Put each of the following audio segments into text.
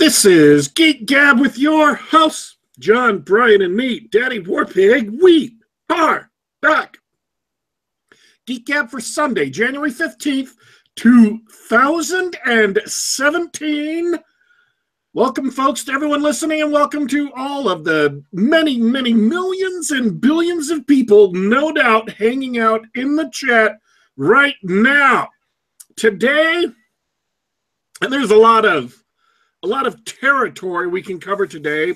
This is Geek Gab with your hosts, John, Brian, and me, Daddy Warpig. We are back. Geek Gab for Sunday, January 15th, 2017. Welcome, folks, to everyone listening, and welcome to all of the many, many millions and billions of people, no doubt, hanging out in the chat right now. Today, and there's a lot of a lot of territory we can cover today,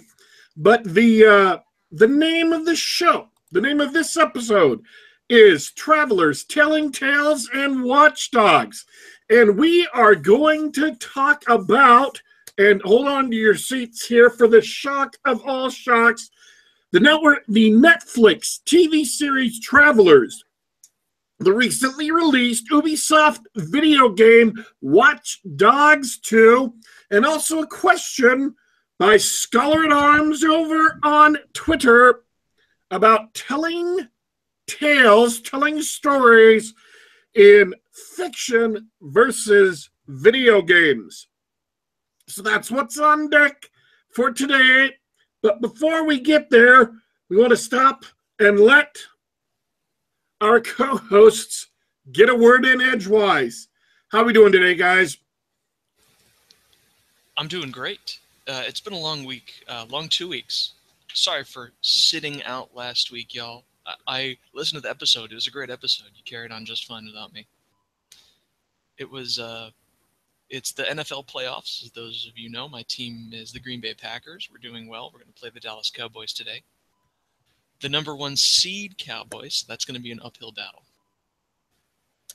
but the uh, the name of the show, the name of this episode, is Travelers Telling Tales and Watchdogs, and we are going to talk about. And hold on to your seats here for the shock of all shocks. The network, the Netflix TV series Travelers, the recently released Ubisoft video game Watch Dogs 2, and also a question by Scholar at Arms over on Twitter about telling tales, telling stories in fiction versus video games. So that's what's on deck for today. But before we get there, we want to stop and let our co-hosts get a word in edgewise. How are we doing today, guys? I'm doing great. Uh, it's been a long week, uh, long two weeks. Sorry for sitting out last week, y'all. I, I listened to the episode. It was a great episode. You carried on just fine without me. It was. Uh, it's the NFL playoffs. As those of you know, my team is the Green Bay Packers. We're doing well. We're going to play the Dallas Cowboys today. The number one seed Cowboys. That's going to be an uphill battle.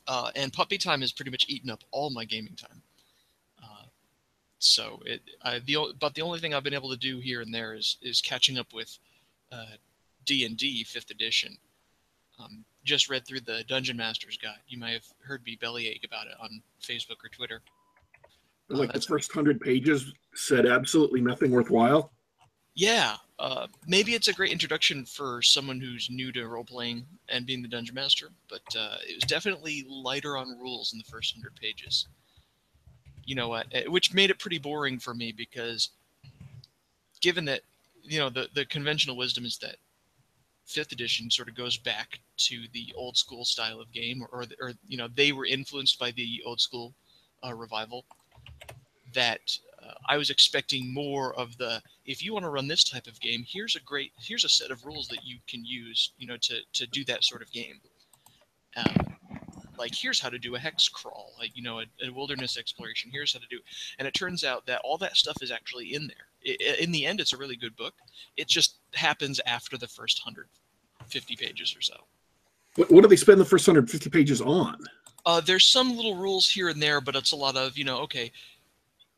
Uh, and puppy time has pretty much eaten up all my gaming time. Uh, so it, I, the but the only thing I've been able to do here and there is is catching up with uh, D and D Fifth Edition. Um, just read through the Dungeon Master's Guide. You might have heard me bellyache about it on Facebook or Twitter. Like the first hundred pages said absolutely nothing worthwhile. Yeah, uh, maybe it's a great introduction for someone who's new to role playing and being the dungeon master, but uh, it was definitely lighter on rules in the first hundred pages. You know what? Uh, which made it pretty boring for me because, given that you know the the conventional wisdom is that fifth edition sort of goes back to the old school style of game, or or, or you know they were influenced by the old school uh, revival that uh, I was expecting more of the if you want to run this type of game, here's a great here's a set of rules that you can use, you know, to to do that sort of game. Uh, like here's how to do a hex crawl, like you know, a, a, wilderness exploration. Here's how to do, and it turns out that all that stuff is actually in there. It, in the end, it's a really good book. It just happens after the first 150 pages or so. What, what do they spend the first 150 pages on? Uh, there's some little rules here and there, but it's a lot of you know, okay,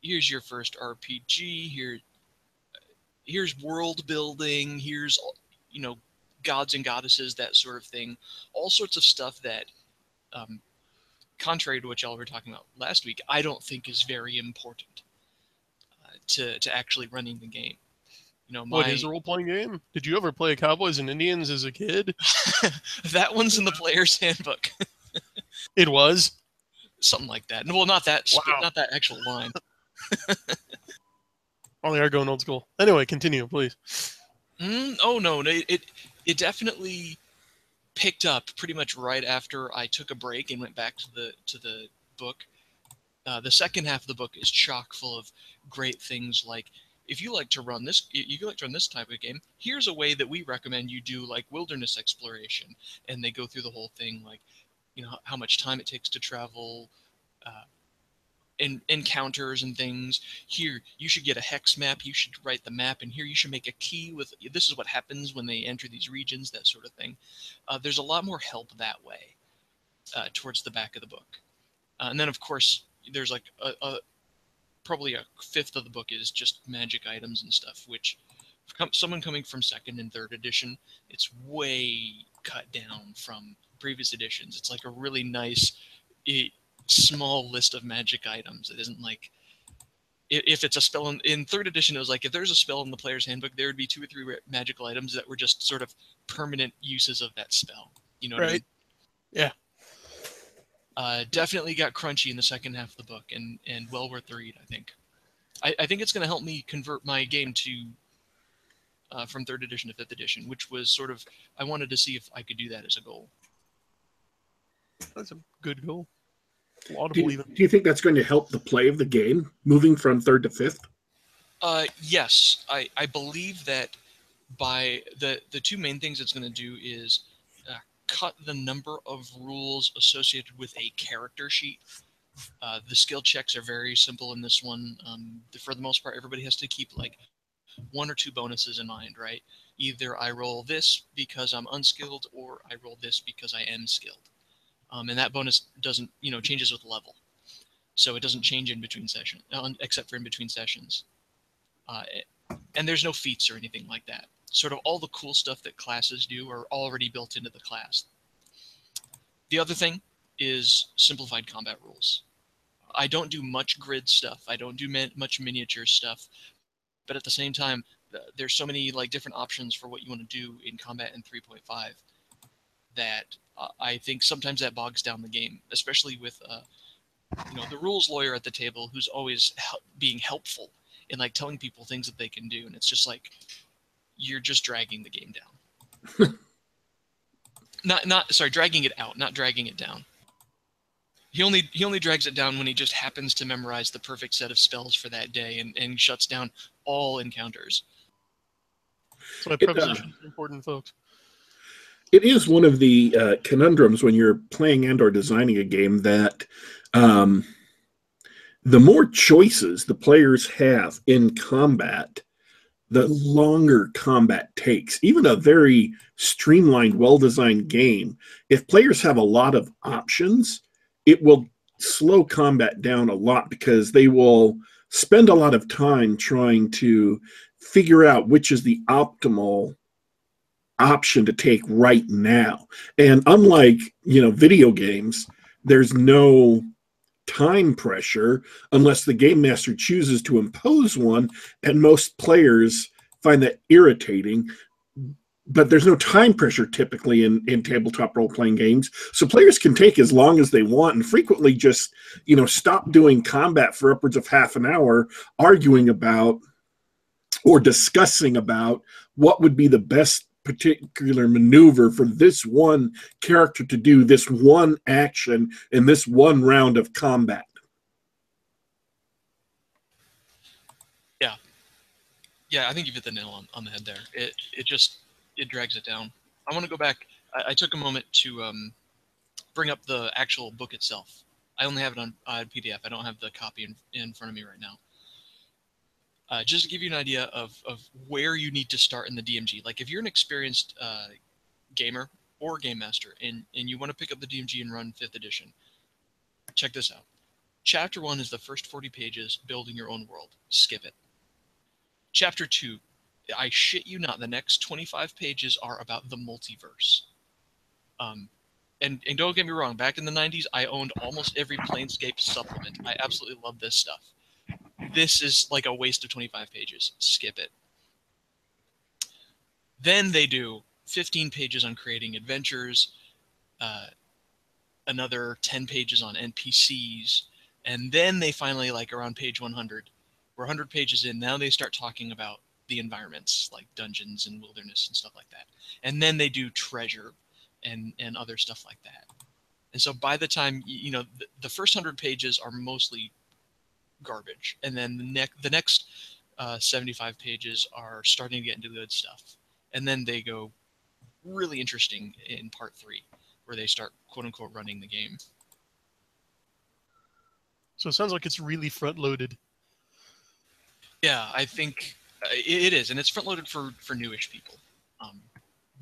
here's your first RPG. Here, here's world building. Here's you know gods and goddesses, that sort of thing. All sorts of stuff that, um, contrary to what y'all were talking about last week, I don't think is very important uh, to to actually running the game. You know, my... What is a role playing game? Did you ever play Cowboys and Indians as a kid? that one's in the player's handbook. it was something like that. Well, not that, wow. not that actual line. oh, they are going old school. Anyway, continue, please. Mm, oh no, it, it it definitely picked up pretty much right after I took a break and went back to the to the book. Uh, the second half of the book is chock full of great things like if you like to run this you like to run this type of game here's a way that we recommend you do like wilderness exploration and they go through the whole thing like you know how much time it takes to travel uh, in, encounters and things. Here, you should get a hex map. You should write the map, and here you should make a key with this is what happens when they enter these regions, that sort of thing. Uh, there's a lot more help that way uh, towards the back of the book. Uh, and then, of course, there's like a, a, probably a fifth of the book is just magic items and stuff, which someone coming from second and third edition, it's way cut down from previous editions. It's like a really nice. It, small list of magic items. It isn't like if it's a spell in, in, third edition, it was like if there's a spell in the player's handbook, there would be two or three magical items that were just sort of permanent uses of that spell. You know right. I mean? Yeah. Uh, definitely got crunchy in the second half of the book, and and well worth the read, I think. I, I think it's going to help me convert my game to uh, from third edition to fifth edition, which was sort of I wanted to see if I could do that as a goal. That's a good goal. Do you, do you think that's going to help the play of the game, moving from third to fifth? Uh, yes, I, I believe that by the the two main things it's going to do is uh, cut the number of rules associated with a character sheet. Uh, the skill checks are very simple in this one. Um, for the most part, everybody has to keep like one or two bonuses in mind, right? Either I roll this because I'm unskilled, or I roll this because I am skilled. Um, and that bonus doesn't, you know, changes with level, so it doesn't change in between sessions, uh, except for in between sessions. Uh, and there's no feats or anything like that. Sort of all the cool stuff that classes do are already built into the class. The other thing is simplified combat rules. I don't do much grid stuff. I don't do much miniature stuff, but at the same time, there's so many like different options for what you want to do in combat in 3.5 that uh, I think sometimes that bogs down the game, especially with uh, you know the rules lawyer at the table who's always hel- being helpful in like telling people things that they can do, and it's just like you're just dragging the game down. not not sorry, dragging it out, not dragging it down. He only he only drags it down when he just happens to memorize the perfect set of spells for that day and, and shuts down all encounters. So preposition uh, important, folks. It is one of the uh, conundrums when you're playing and or designing a game that um, the more choices the players have in combat, the longer combat takes. Even a very streamlined, well designed game, if players have a lot of options, it will slow combat down a lot because they will spend a lot of time trying to figure out which is the optimal option to take right now. And unlike, you know, video games, there's no time pressure unless the game master chooses to impose one and most players find that irritating but there's no time pressure typically in, in tabletop role playing games so players can take as long as they want and frequently just you know stop doing combat for upwards of half an hour arguing about or discussing about what would be the best particular maneuver for this one character to do this one action in this one round of combat. Yeah. Yeah, I think you hit the nail on, on the head there. It it just it drags it down. I want to go back. I, I took a moment to um, bring up the actual book itself. I only have it on uh, PDF. I don't have the copy in, in front of me right now uh, just to give you an idea of, of where you need to start in the DMG. Like if you're an experienced uh, gamer or game master and, and you want to pick up the DMG and run fifth edition, check this out. Chapter one is the first 40 pages building your own world. Skip it. Chapter two, I shit you not, the next 25 pages are about the multiverse. Um, and, and don't get me wrong, back in the 90s, I owned almost every Planescape supplement. I absolutely love this stuff this is like a waste of 25 pages. Skip it. Then they do 15 pages on creating adventures, uh, another 10 pages on NPCs, and then they finally, like around page 100, we're 100 pages in, now they start talking about the environments like dungeons and wilderness and stuff like that. And then they do treasure and, and other stuff like that. And so by the time, you know, the, the first 100 pages are mostly garbage, and then the next the next uh, 75 pages are starting to get into good stuff, and then they go really interesting in part three, where they start quote unquote running the game. So it sounds like it's really front loaded. Yeah, I think uh, it is, and it's front loaded for for newish people. Um,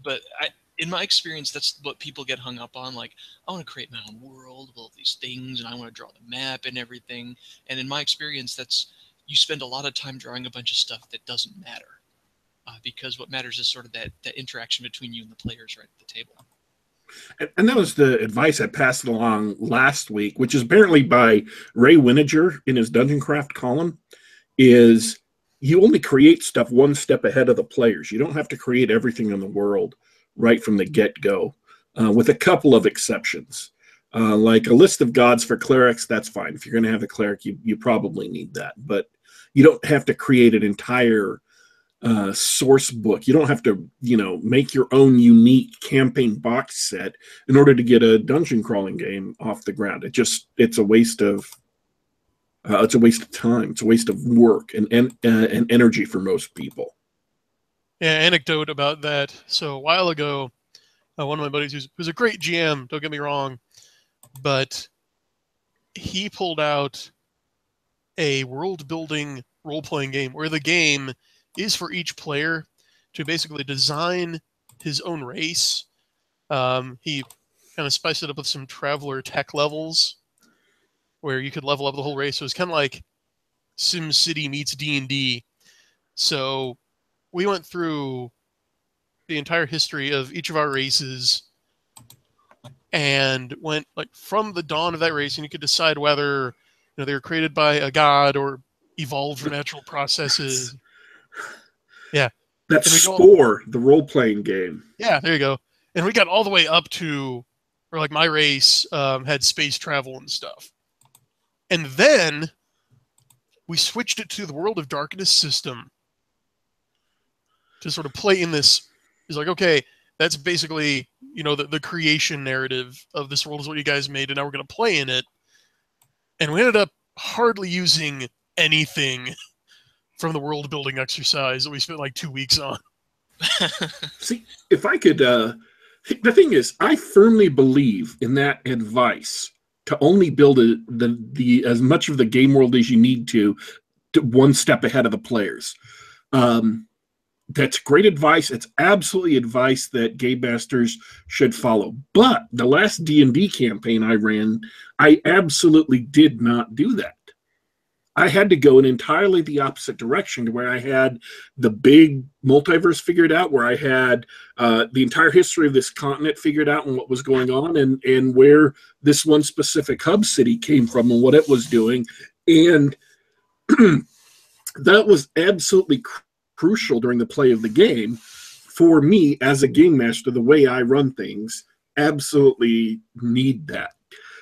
but I, in my experience, that's what people get hung up on. Like, I want to create my own world with all these things, and I want to draw the map and everything. And in my experience, that's you spend a lot of time drawing a bunch of stuff that doesn't matter, uh, because what matters is sort of that that interaction between you and the players right at the table. And that was the advice I passed along last week, which is apparently by Ray Winninger in his Dungeon Craft column, is you only create stuff one step ahead of the players. You don't have to create everything in the world right from the get go, uh, with a couple of exceptions. Uh, like a list of gods for clerics, that's fine. If you're going to have a cleric, you, you probably need that. But you don't have to create an entire uh, source book. You don't have to, you know, make your own unique campaign box set in order to get a dungeon crawling game off the ground. It just it's a waste of uh, it's a waste of time. It's a waste of work and and, uh, and energy for most people. Yeah, anecdote about that. So a while ago, uh, one of my buddies who's, who's a great GM, don't get me wrong, but he pulled out a world building role playing game where the game is for each player to basically design his own race. Um, he kind of spiced it up with some traveler tech levels where you could level up the whole race. So it's kind of like Sim City meets D and D. So we went through the entire history of each of our races and went like from the dawn of that race and you could decide whether you know they were created by a god or evolved from natural processes. Yeah. That's spore the role-playing game. Yeah there you go. And we got all the way up to where like my race um, had space travel and stuff. And then we switched it to the world of darkness system to sort of play in this is like okay that's basically you know the, the creation narrative of this world is what you guys made and now we're going to play in it. And we ended up hardly using anything from the world building exercise that we spent like two weeks on. See if i could uh the thing is i firmly believe in that advice to only build a, the the as much of the game world as you need to, to one step ahead of the players. Um that's great advice. It's absolutely advice that game masters should follow. But the last D and D campaign I ran, I absolutely did not do that. I had to go in entirely the opposite direction to where I had the big multiverse figured out, where I had uh, the entire history of this continent figured out and what was going on, and and where this one specific hub city came from and what it was doing, and that was absolutely crucial during the play of the game for me as a game master the way i run things absolutely need that.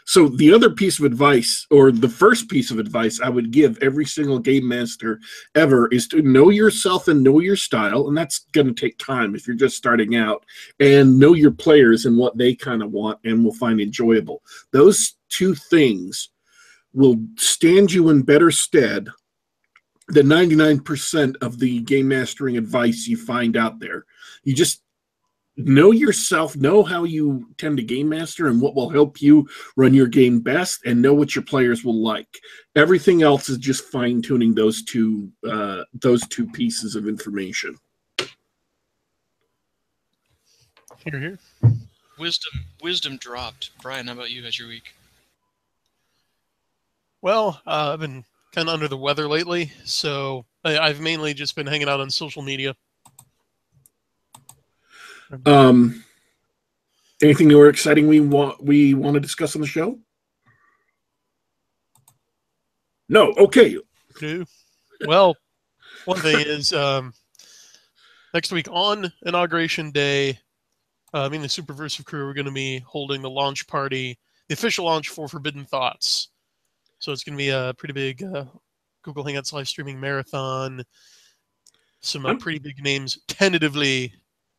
So the other piece of advice or the first piece of advice i would give every single game master ever is to know yourself and know your style and that's going to take time if you're just starting out and know your players and what they kind of want and will find enjoyable. Those two things will stand you in better stead the 99% of the game mastering advice you find out there. You just know yourself, know how you tend to game master and what will help you run your game best, and know what your players will like. Everything else is just fine tuning those two uh, those two pieces of information. Here, here. Wisdom, wisdom dropped. Brian, how about you? How's your week? Well, uh, I've been kind of under the weather lately, so I, have mainly just been hanging out on social media. Um, anything new or exciting we want we want to discuss on the show? No. Okay. No. Well, one thing is um, next week on inauguration day, uh, me and the Superversive crew are going to be holding the launch party, the official launch for Forbidden Thoughts. So it's going to be a pretty big uh, Google Hangouts live streaming marathon. Some uh, pretty big names tentatively.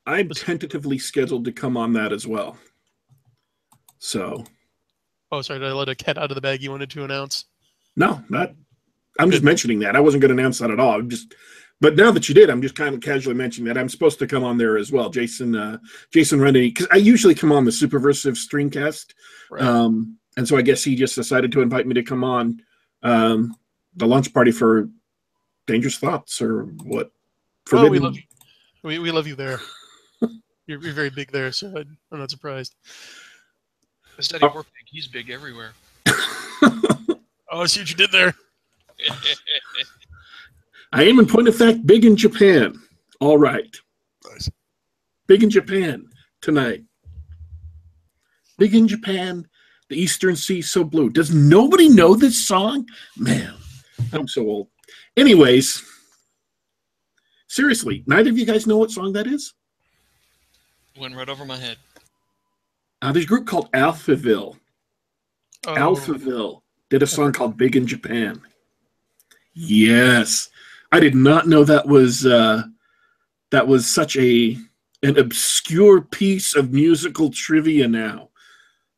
I'm tentatively scheduled to come on that as well. So. Oh, sorry. Did I let a cat out of the bag you wanted to announce? No, not. I'm just mentioning that. I wasn't going to announce that at all. I'm just. But now that you did, I'm just kind of casually mentioning that I'm supposed to come on there as well, Jason. Uh, Jason Rennie, because I usually come on the Superversive Streamcast. Right. Um, and so I guess he just decided to invite me to come on um, the lunch party for Dangerous Thoughts or what? Forbidden... Oh, we love you. We, we love you there. you're, you're very big there, so I'm not surprised. Steady oh. work big. He's big everywhere. oh, I see what you did there. I am, in point of fact, big in Japan. All right. Nice. Big in Japan tonight. Big in Japan the Eastern Sea so blue. Does nobody know this song? Man, I'm so old. Anyways, seriously, neither of you guys know what song that is? Went right over my head. Uh, there's a group called Alphaville. Oh, Alphaville did a song called Big in Japan. Yes. I did not know that was uh that was such a an obscure piece of musical trivia now.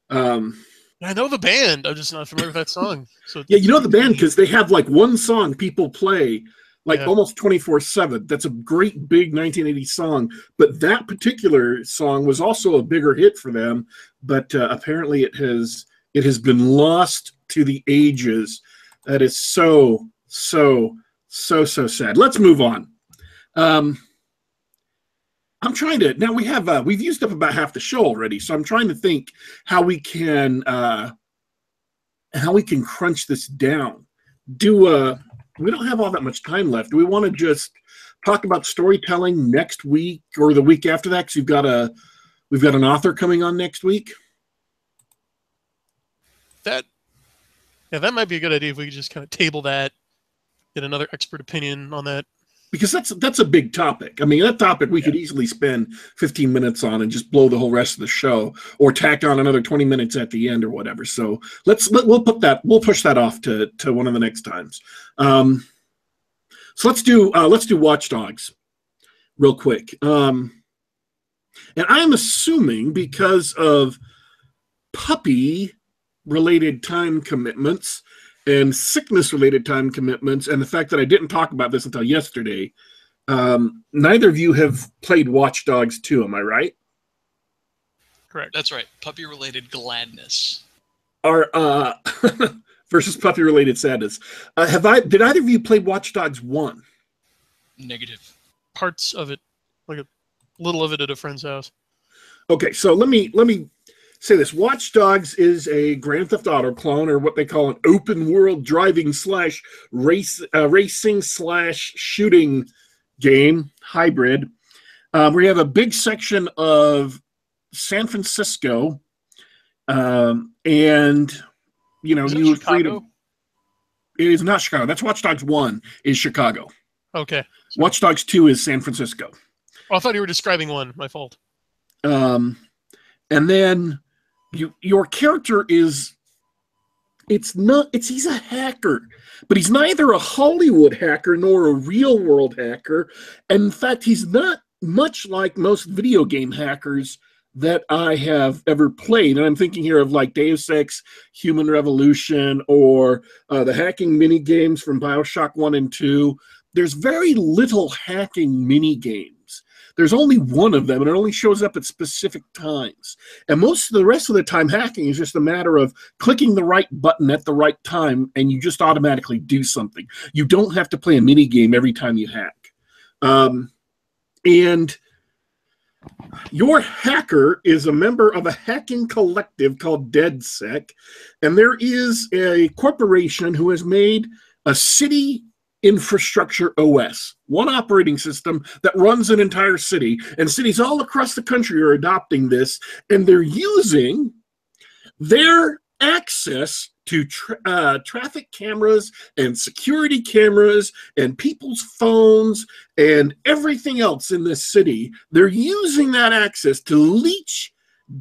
Um I know the band. I'm just not familiar with that song. So yeah, you know the band because they have like one song people play like Yeah. almost 24 7. That's a great big 1980 song. But that particular song was also a bigger hit for them. But uh, apparently it has it has been lost to the ages. That is so, so, so, so sad. Let's move on. Um, I'm trying to now we have uh, we've used up about half the show already, so I'm trying to think how we can uh, how we can crunch this down. Do uh, we don't have all that much time left? Do we want to just talk about storytelling next week or the week after that? Because you've got a we've got an author coming on next week. that yeah, that might be a good idea if we could just kind of table that, get another expert opinion on that. Because that's that's a big topic. I mean, that topic we could easily spend 15 minutes on and just blow the whole rest of the show, or tack on another 20 minutes at the end or whatever. So let's let, we'll put that we'll push that off to to one of the next times. Um, so let's do uh, let's do Watchdogs real quick. Um, and I am assuming because of puppy related time commitments and sickness related time commitments and the fact that I didn't talk about this until yesterday, um, neither of you have played Watch Dogs 2, am I right? Correct. That's right. Puppy related gladness. Are uh versus puppy related sadness. Uh, have I did either of you play Watch Dogs 1? Negative. Parts of it, like a little of it at a friend's house. Okay, so let me let me say this. Watch Dogs is a Grand Theft Auto clone, or what they call an open world driving slash race uh, racing slash shooting game hybrid. Um, we have a big section of San Francisco, um, and you know you would create a- Chicago? It is not Chicago. That's Watch Dogs One is Chicago. Okay. Watch Dogs Two is San Francisco. Oh, I thought you were describing one. My fault. um, and then you your character is it's not it's he's a hacker but he's neither a hollywood hacker nor a real world hacker. And in fact he's not much like most video game hackers that i have ever played. And i'm thinking here of like deus ex human revolution or uh, the hacking mini games from bioshock 1 and 2 there's very little hacking mini games there's only one of them and it only shows up at specific times. And most of the rest of the time hacking is just a matter of clicking the right button at the right time and you just automatically do something. You don't have to play a mini game every time you hack. Um, and your hacker is a member of a hacking collective called DeadSec, and there is a corporation who has made a city infrastructure OS, one operating system that runs an entire city, and cities all across the country are adopting this, and they're using their access to tra- uh, traffic cameras and security cameras and people's phones and everything else in this city. They're using that access to leech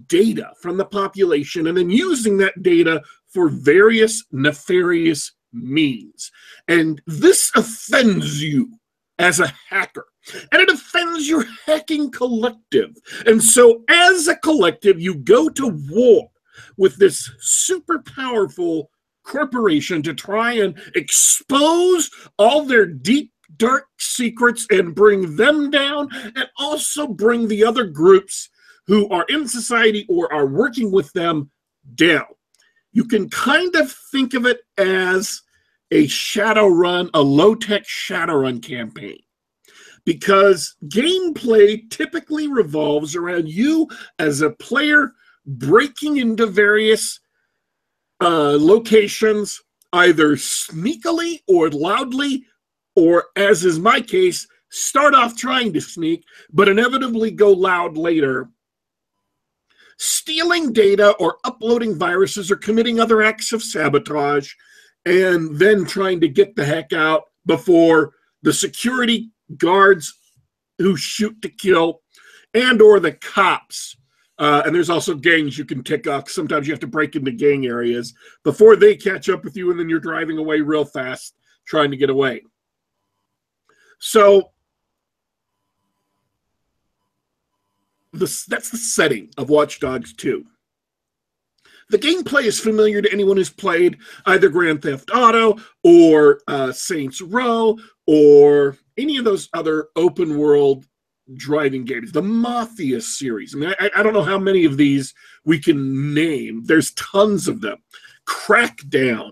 data from the population and then using that data for various nefarious means. And this offends you as a hacker. And it offends your hacking collective. And so, as a collective, you go to war with this super powerful corporation to try and expose all their deep, dark secrets and bring them down, and also bring the other groups who are in society or are working with them down. You can kind of think of it as a Shadowrun, a low tech Shadowrun campaign. Because gameplay typically revolves around you as a player breaking into various uh, locations, either sneakily or loudly, or as is my case, start off trying to sneak, but inevitably go loud later. Stealing data or uploading viruses or committing other acts of sabotage, and then trying to get the heck out before the security guards who shoot to kill and or the cops Uh, and there's also gangs you can tick off. Sometimes you have to break into gang areas before they catch up with you, and then you're driving away real fast trying to get away. So the, that's the setting of Watch Dogs 2. The gameplay is familiar to anyone who's played either Grand Theft Auto or uh, Saints Row or any of those other open world driving games. The Mafia series. I mean, I, I don't know how many of these we can name. There's tons of them. Crackdown,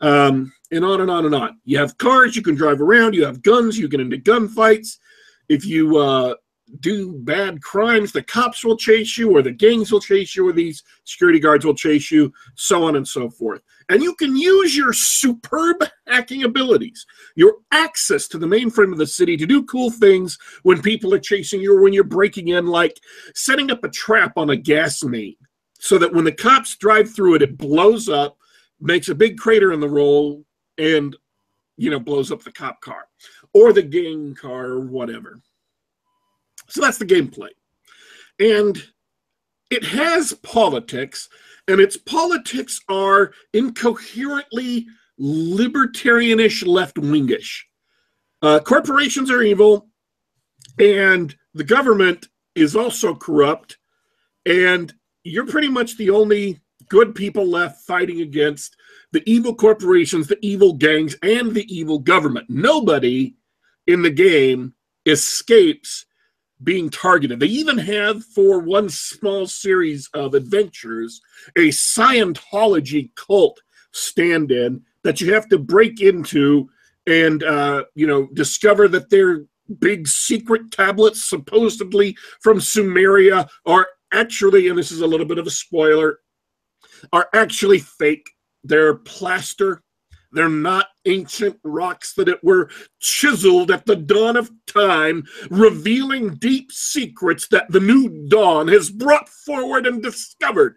um, and on and on and on. You have cars you can drive around. You have guns. You get into gunfights. If you uh, do bad crimes, the cops will chase you, or the gangs will chase you, or these security guards will chase you, so on and so forth. And you can use your superb hacking abilities, your access to the mainframe of the city to do cool things when people are chasing you or when you're breaking in, like setting up a trap on a gas main so that when the cops drive through it, it blows up, makes a big crater in the roll, and you know blows up the cop car or the gang car or whatever. So that's the gameplay. And it has politics, and its politics are incoherently libertarianish, left wingish. Uh, corporations are evil, and the government is also corrupt, and you're pretty much the only good people left fighting against the evil corporations, the evil gangs, and the evil government. Nobody in the game escapes being targeted. They even have, for one small series of adventures, a Scientology cult stand in that you have to break into and, uh, you know, discover that they're big secret tablets, supposedly from Sumeria, are actually, and this is a little bit of a spoiler, are actually fake. They're plaster they're not ancient rocks that it were chiseled at the dawn of time, revealing deep secrets that the new dawn has brought forward and discovered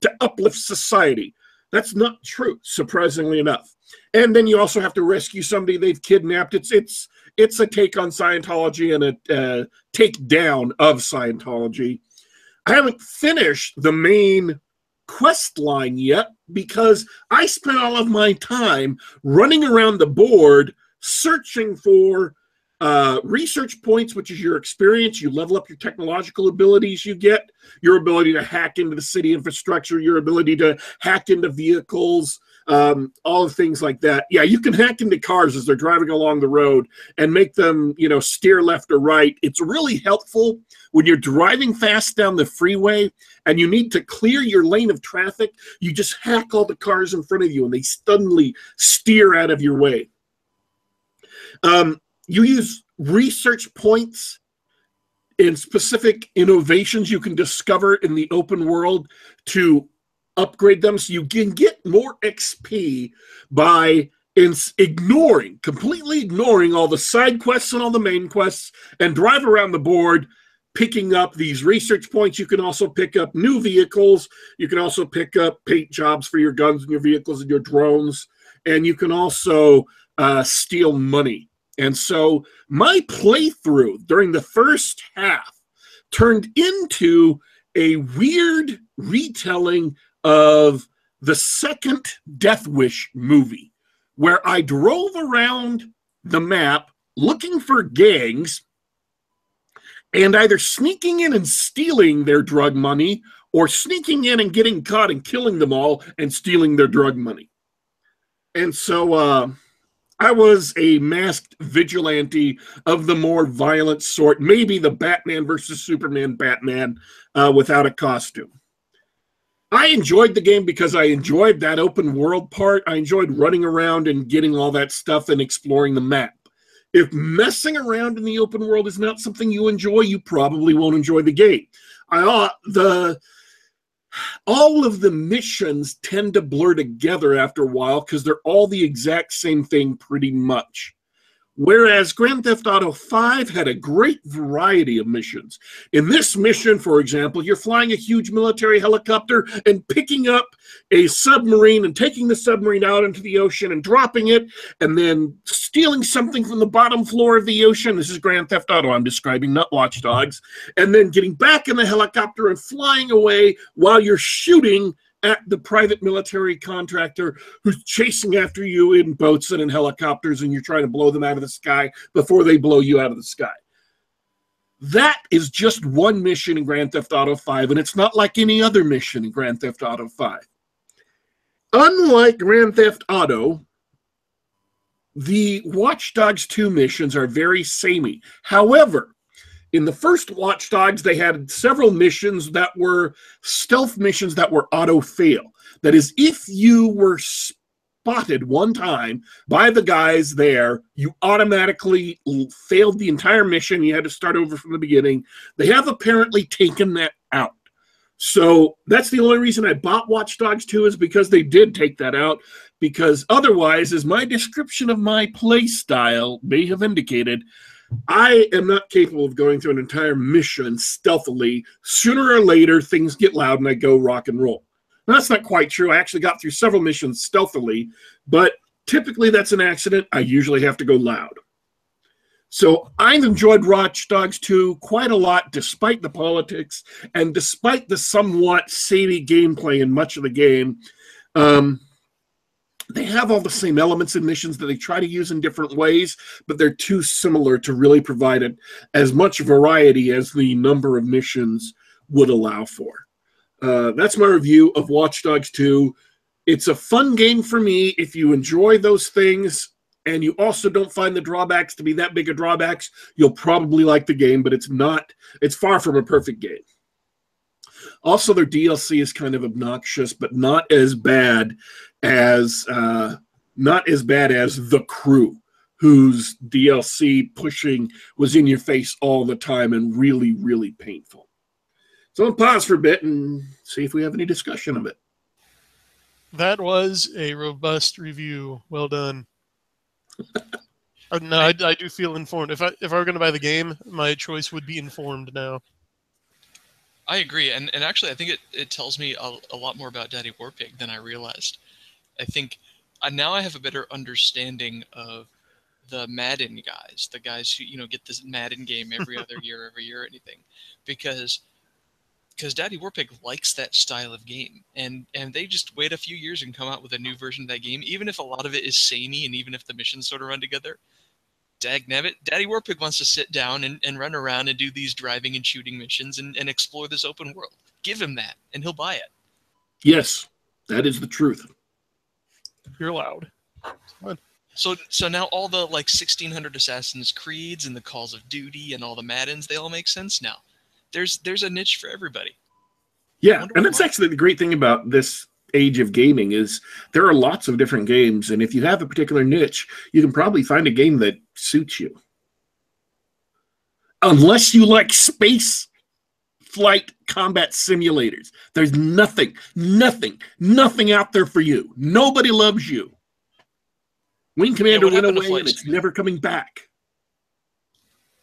to uplift society. That's not true, surprisingly enough. And then you also have to rescue somebody they've kidnapped. It's it's it's a take on Scientology and a uh, take down of Scientology. I haven't finished the main quest line yet because I spent all of my time running around the board searching for uh, research points, which is your experience. You level up your technological abilities you get, your ability to hack into the city infrastructure, your ability to hack into vehicles, um, all of things like that. Yeah, you can hack into cars as they're driving along the road and make them, you know, steer left or right. It's really helpful when you're driving fast down the freeway and you need to clear your lane of traffic. You just hack all the cars in front of you and they suddenly steer out of your way. Um, you use research points and specific innovations you can discover in the open world to upgrade them so you can get more XP by in ignoring, completely ignoring all the side quests and all the main quests and drive around the board picking up these research points. You can also pick up new vehicles. You can also pick up paint jobs for your guns and your vehicles and your drones. And you can also uh, steal money. And so my playthrough during the first half turned into a weird retelling of the second Death Wish movie, where I drove around the map looking for gangs and either sneaking in and stealing their drug money or sneaking in and getting caught and killing them all and stealing their drug money. And so uh, I was a masked vigilante of the more violent sort, maybe the Batman versus Superman Batman uh, without a costume. I enjoyed the game because I enjoyed that open world part. I enjoyed running around and getting all that stuff and exploring the map. If messing around in the open world is not something you enjoy, you probably won't enjoy the game. I uh, the all of the missions tend to blur together after a while because they're all the exact same thing pretty much. Whereas Grand Theft Auto 5 had a great variety of missions. In this mission, for example, you're flying a huge military helicopter and picking up a submarine and taking the submarine out into the ocean and dropping it, and then stealing something from the bottom floor of the ocean. This is Grand Theft Auto, I'm describing, not Watch Dogs. And then getting back in the helicopter and flying away while you're shooting at the private military contractor who's chasing after you in boats and in helicopters, and you're trying to blow them out of the sky before they blow you out of the sky. That is just one mission in Grand Theft Auto 5, and it's not like any other mission in Grand Theft Auto 5. Unlike Grand Theft Auto, the Watch Dogs 2 missions are very samey. However, in the first Watch Dogs, they had several missions that were stealth missions that were auto fail. That is, if you were spotted one time by the guys there, you automatically failed the entire mission. You had to start over from the beginning. They have apparently taken that out. So that's the only reason I bought Watch Dogs 2 is because they did take that out. Because otherwise, as my description of my play style may have indicated, I am not capable of going through an entire mission stealthily. Sooner or later, things get loud and I go rock and roll. Now, that's not quite true. I actually got through several missions stealthily, but typically that's an accident. I usually have to go loud. So I've enjoyed Watch Dogs 2 quite a lot, despite the politics and despite the somewhat samey gameplay in much of the game. Um, they have all the same elements and missions that they try to use in different ways, but they're too similar to really provide it as much variety as the number of missions would allow for. Uh, that's my review of Watch Dogs 2. It's a fun game for me if you enjoy those things and you also don't find the drawbacks to be that big of drawbacks. You'll probably like the game, but it's not, it's far from a perfect game. Also, their DLC is kind of obnoxious, but not as bad as uh, not as bad as the crew, whose DLC pushing was in your face all the time and really, really painful. So I'll pause for a bit and see if we have any discussion of it. That was a robust review. Well done. Uh, no, I, I, do feel informed. If I if I were going to buy the game, my choice would be informed now. I agree, and and actually, I think it, it tells me a, a lot more about Daddy Warpig than I realized. I think uh, now I have a better understanding of the Madden guys, the guys who you know get this Madden game every other year, every year, or anything, because because Daddy Warpig likes that style of game, and and they just wait a few years and come out with a new version of that game, even if a lot of it is samey, and even if the missions sort of run together. Dag nabbit, Daddy Warpig wants to sit down and, and run around and do these driving and shooting missions and, and explore this open world. Give him that, and he'll buy it. Yes, that is the truth. You're allowed. So so now all the like 1600 Assassin's Creeds and the Calls of Duty and all the Maddens, they all make sense now. There's there's a niche for everybody. Yeah, and that's actually the great thing about this age of gaming is there are lots of different games and if you have a particular niche you can probably find a game that suits you. Unless you like space flight combat simulators. There's nothing nothing nothing out there for you. Nobody loves you. Wing commander yeah, went away and it's never coming back.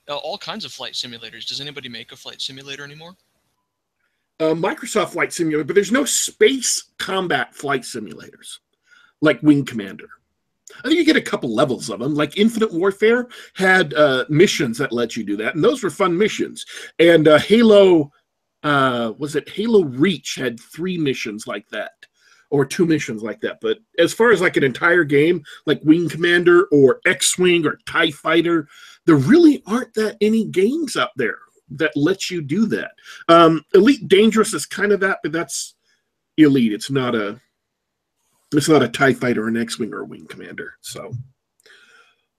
Uh, all kinds of flight simulators. Does anybody make a flight simulator anymore uh, Microsoft Flight Simulator, but there's no space combat flight simulators like Wing Commander. I think you get a couple levels of them. Like Infinite Warfare had uh, missions that let you do that, and those were fun missions. And uh, Halo, uh, was it Halo Reach had three missions like that, or two missions like that. But as far as like an entire game, like Wing Commander or X Wing or Tie Fighter, there really aren't that any games out there that lets you do that. Um, Elite Dangerous is kind of that, but that's elite. It's not a it's not a TIE fighter, an X-Wing, or a wing commander. So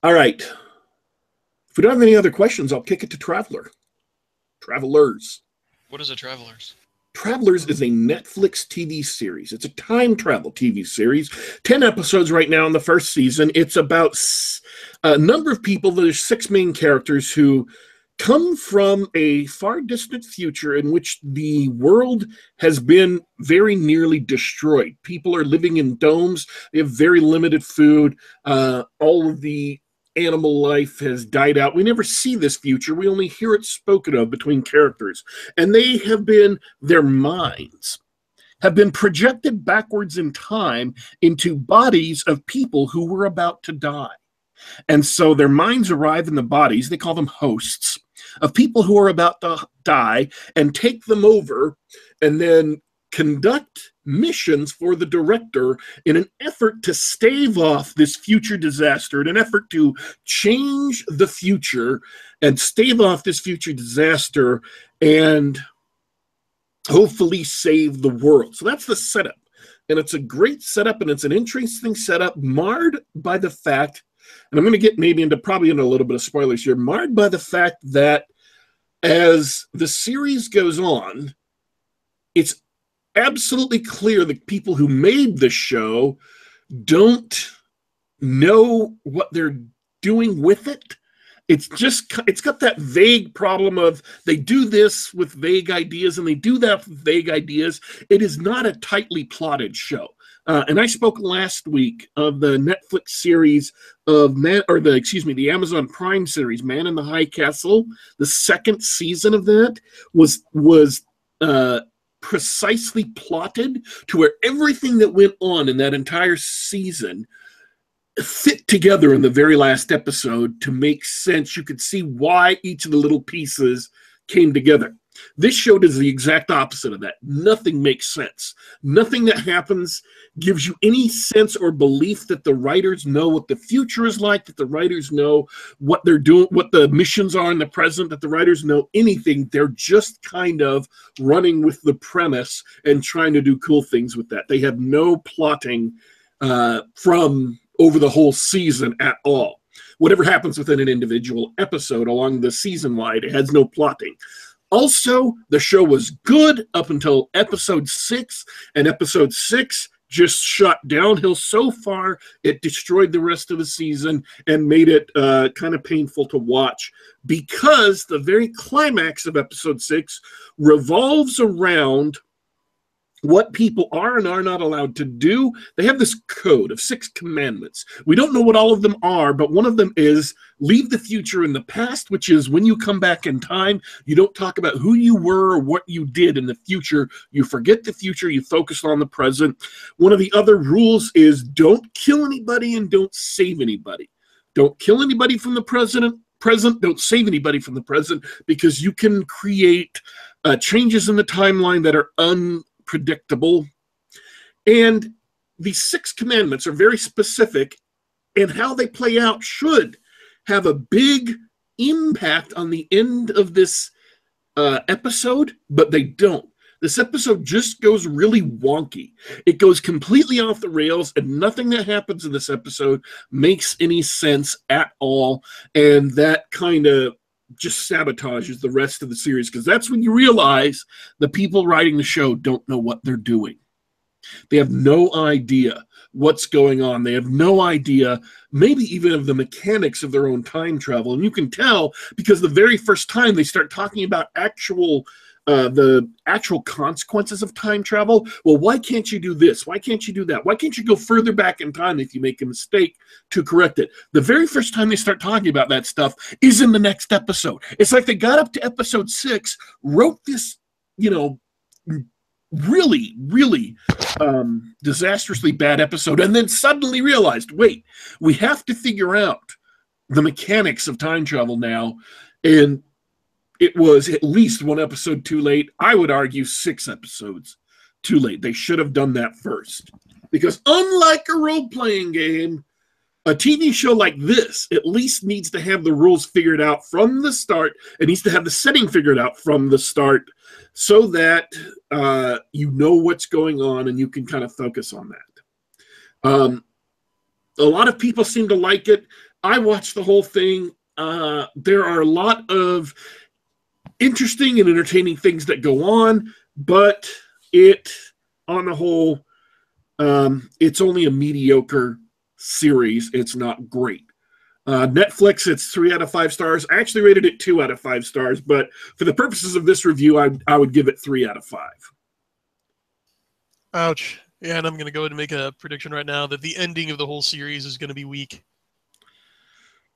all right. If we don't have any other questions, I'll kick it to Traveler. Travelers. What is a Travelers? Travelers is a Netflix TV series. It's a time travel TV series. 10 episodes right now in the first season. It's about a number of people. There's six main characters who come from a far distant future in which the world has been very nearly destroyed. People are living in domes, they have very limited food. Uh, all of the animal life has died out. We never see this future. We only hear it spoken of between characters. And they have been, their minds have been projected backwards in time into bodies of people who were about to die. And so their minds arrive in the bodies, they call them hosts, of people who are about to die and take them over and then conduct missions for the director in an effort to stave off this future disaster, in an effort to change the future and stave off this future disaster and hopefully save the world. So that's the setup. And it's a great setup and it's an interesting setup, marred by the fact, and I'm going to get maybe into probably into a little bit of spoilers here, marred by the fact that as the series goes on, it's absolutely clear the people who made the show don't know what they're doing with it. It's just it's got that vague problem of they do this with vague ideas and they do that with vague ideas. It is not a tightly plotted show. Uh, and I spoke last week of the Netflix series of Man, or the excuse me, the Amazon Prime series, Man in the High Castle. The second season of that was was uh, precisely plotted to where everything that went on in that entire season fit together in the very last episode to make sense. You could see why each of the little pieces came together. This show does the exact opposite of that. Nothing makes sense. Nothing that happens gives you any sense or belief that the writers know what the future is like, that the writers know what they're doing, what the missions are in the present, that the writers know anything. They're just kind of running with the premise and trying to do cool things with that. They have no plotting uh, from over the whole season at all. Whatever happens within an individual episode along the season wide, it has no plotting. Also, the show was good up until episode six, and episode six just shot downhill so far it destroyed the rest of the season and made it uh, kind of painful to watch. Because the very climax of episode six revolves around what people are and are not allowed to do. They have this code of six commandments. We don't know what all of them are, but one of them is leave the future in the past, which is when you come back in time, you don't talk about who you were or what you did in the future. You forget the future, you focus on the present. One of the other rules is don't kill anybody and don't save anybody. Don't kill anybody from the president, present, don't save anybody from the present because you can create uh, changes in the timeline that are un predictable. And these six commandments are very specific, and how they play out should have a big impact on the end of this uh, episode, but they don't. This episode just goes really wonky. It goes completely off the rails, and nothing that happens in this episode makes any sense at all. And that kind of just sabotages the rest of the series because that's when you realize the people writing the show don't know what they're doing. They have no idea what's going on. They have no idea, maybe even of the mechanics of their own time travel. And you can tell because the very first time they start talking about actual uh, the actual consequences of time travel. Well, why can't you do this? Why can't you do that? Why can't you go further back in time if you make a mistake to correct it? The very first time they start talking about that stuff is in the next episode. It's like they got up to episode six, wrote this, you know, really, really um, disastrously bad episode, and then suddenly realized, wait, we have to figure out the mechanics of time travel now. And it was at least one episode too late. I would argue six episodes too late. They should have done that first. Because unlike a role playing game, a TV show like this at least needs to have the rules figured out from the start. It needs to have the setting figured out from the start so that uh, you know what's going on and you can kind of focus on that. Um, a lot of people seem to like it. I watched the whole thing. Uh, there are a lot of interesting and entertaining things that go on, but it, on the whole, um, it's only a mediocre series. It's not great. Uh, Netflix, it's three out of five stars. I actually rated it two out of five stars, but for the purposes of this review, I, I would give it three out of five. Ouch. Yeah, and I'm going to go ahead and make a prediction right now that the ending of the whole series is going to be weak.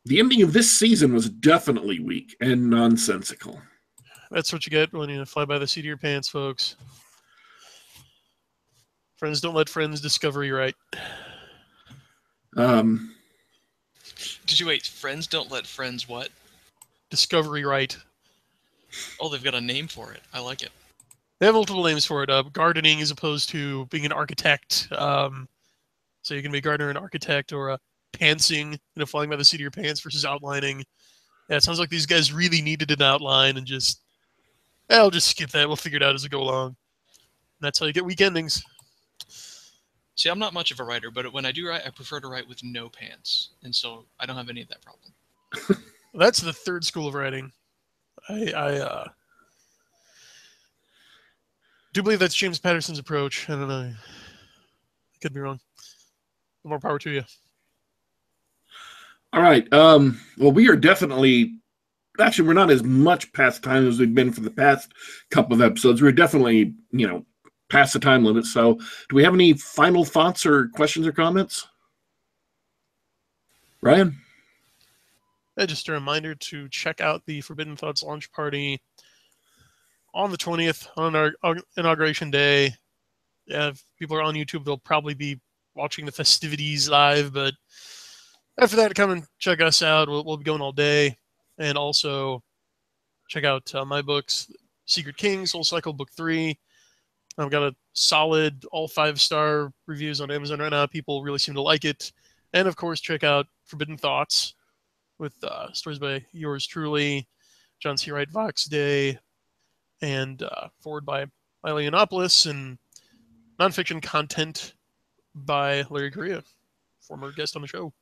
the ending of this season was definitely weak and nonsensical. That's what you get when you fly by the seat of your pants, folks. Friends don't let friends discover you right. Um, Did you wait? Friends don't let friends what? Discovery write. Oh, they've got a name for it. I like it. They have multiple names for it. Uh, gardening as opposed to being an architect. Um, so you can be a gardener and architect or a pantsing, you know, flying by the seat of your pants versus outlining. Yeah, it sounds like these guys really needed an outline and just, I'll just skip that. We'll figure it out as we go along. And that's how you get weak endings. See, I'm not much of a writer, but when I do write, I prefer to write with no pants, and so I don't have any of that problem. That's the third school of writing. I, I uh, do believe that's James Patterson's approach. I don't know. I could be wrong. More power to you. all right. Um, well, we are definitely actually we're not as much past time as we've been for the past couple of episodes. We're definitely you know past the time limit. So, do we have any final thoughts or questions or comments? Ryan. Uh, just a reminder to check out the Forbidden Thoughts launch party on the 20th on our our inauguration day. Yeah, if people are on YouTube, they'll probably be watching the festivities live. But after that, come and check us out. We'll, we'll be going all day. And also check out uh, my books Secret King, Soul Cycle Book 3. I've got a solid all five star reviews on Amazon right now. People really seem to like it. And of course, check out Forbidden Thoughts with uh, stories by yours truly, John C. Wright Vox Day, and uh, foreword by Milo Yiannopoulos, and nonfiction content by Larry Correia, former guest on the show.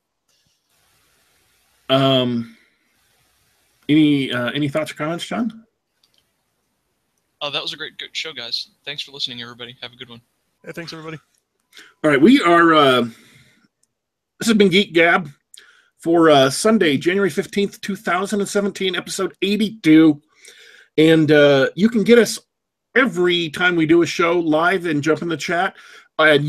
Um, any uh, any thoughts or comments, John? Oh, that was a great good show, guys. Thanks for listening, everybody. Have a good one. Hey, thanks, everybody. All right, we are. Uh, this has been Geek Gab for uh, Sunday, January fifteenth, two thousand and seventeen, episode eighty-two, and uh, you can get us every time we do a show live and jump in the chat at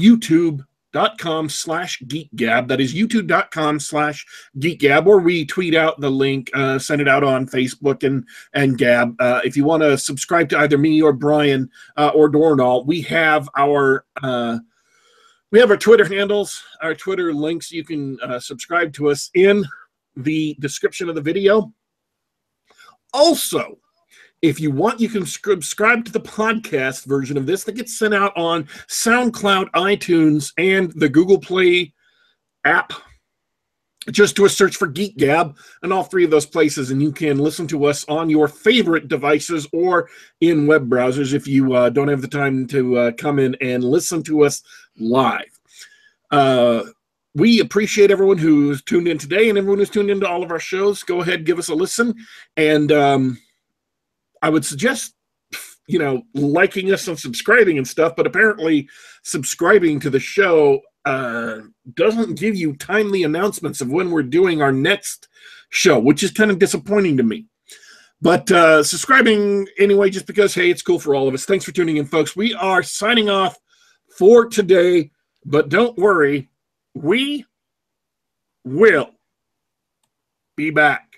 YouTube.com slash geekgab that is youtube.com slash geekgab or we tweet out the link uh, send it out on facebook and and gab uh, if you want to subscribe to either me or brian uh, or dornall we have our uh, we have our Twitter handles, our Twitter links. You can uh, subscribe to us in the description of the video. Also, if you want, you can subscribe to the podcast version of this that gets sent out on SoundCloud, iTunes, and the Google Play app. Just do a search for Geek Gab in all three of those places, and you can listen to us on your favorite devices or in web browsers if you uh, don't have the time to uh, come in and listen to us live. Uh, we appreciate everyone who's tuned in today and everyone who's tuned into all of our shows. Go ahead, give us a listen, and um, I would suggest, you know, liking us and subscribing and stuff. But apparently, subscribing to the show uh, doesn't give you timely announcements of when we're doing our next show, which is kind of disappointing to me. But uh, subscribing anyway, just because, hey, it's cool for all of us. Thanks for tuning in, folks. We are signing off for today, but don't worry, we will be back.